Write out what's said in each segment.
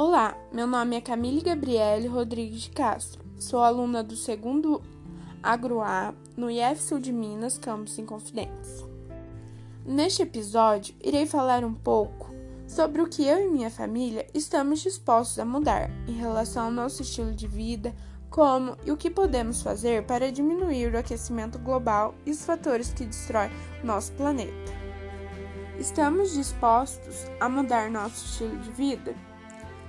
Olá, meu nome é Camille Gabriele Rodrigues de Castro. Sou aluna do segundo Agro A no IF Sul de Minas, campus Inconfidentes. Neste episódio, irei falar um pouco sobre o que eu e minha família estamos dispostos a mudar em relação ao nosso estilo de vida, como e o que podemos fazer para diminuir o aquecimento global e os fatores que destroem nosso planeta. Estamos dispostos a mudar nosso estilo de vida?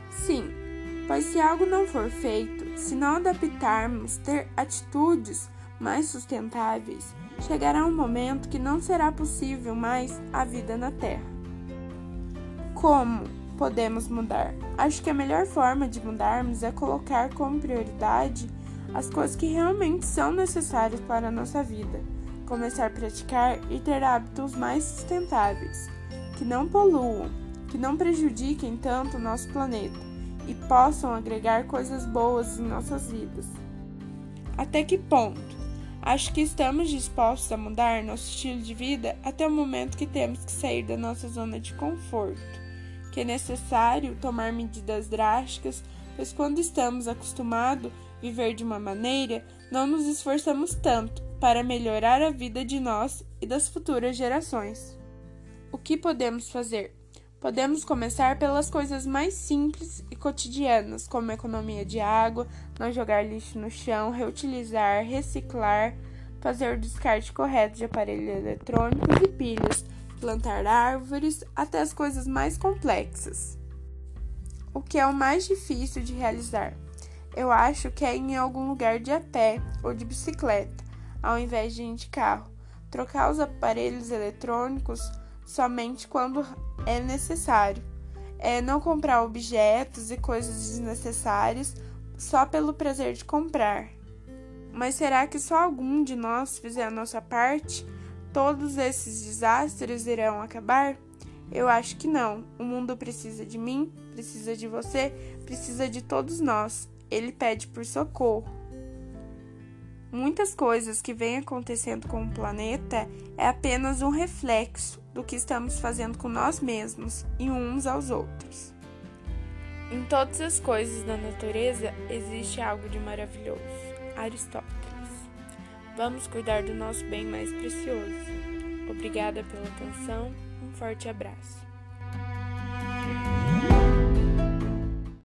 Sim, pois se algo não for feito, se não adaptarmos ter atitudes mais sustentáveis, chegará um momento que não será possível mais a vida na Terra. Como podemos mudar? Acho que a melhor forma de mudarmos é colocar como prioridade as coisas que realmente são necessárias para a nossa vida, começar a praticar e ter hábitos mais sustentáveis, que não poluam, que não prejudiquem tanto o nosso planeta e possam agregar coisas boas em nossas vidas. Até que ponto? Acho que estamos dispostos a mudar nosso estilo de vida até o momento que temos que sair da nossa zona de conforto, que é necessário tomar medidas drásticas, pois quando estamos acostumados a viver de uma maneira, não nos esforçamos tanto para melhorar a vida de nós e das futuras gerações. O que podemos fazer? Podemos começar pelas coisas mais simples e cotidianas, como economia de água, não jogar lixo no chão, reutilizar, reciclar, fazer o descarte correto de aparelhos eletrônicos e pilhas, plantar árvores, até as coisas mais complexas. O que é o mais difícil de realizar? Eu acho que é ir em algum lugar de a pé ou de bicicleta, ao invés de ir de carro. Trocar os aparelhos eletrônicos somente quando é necessário. É não comprar objetos e coisas desnecessárias só pelo prazer de comprar. Mas será que só algum de nós fizer a nossa parte, todos esses desastres irão acabar? Eu acho que não. O mundo precisa de mim, precisa de você, precisa de todos nós. Ele pede por socorro. Muitas coisas que vêm acontecendo com o planeta é apenas um reflexo do que estamos fazendo com nós mesmos e uns aos outros. Em todas as coisas da natureza existe algo de maravilhoso. Aristóteles. Vamos cuidar do nosso bem mais precioso. Obrigada pela atenção. Um forte abraço.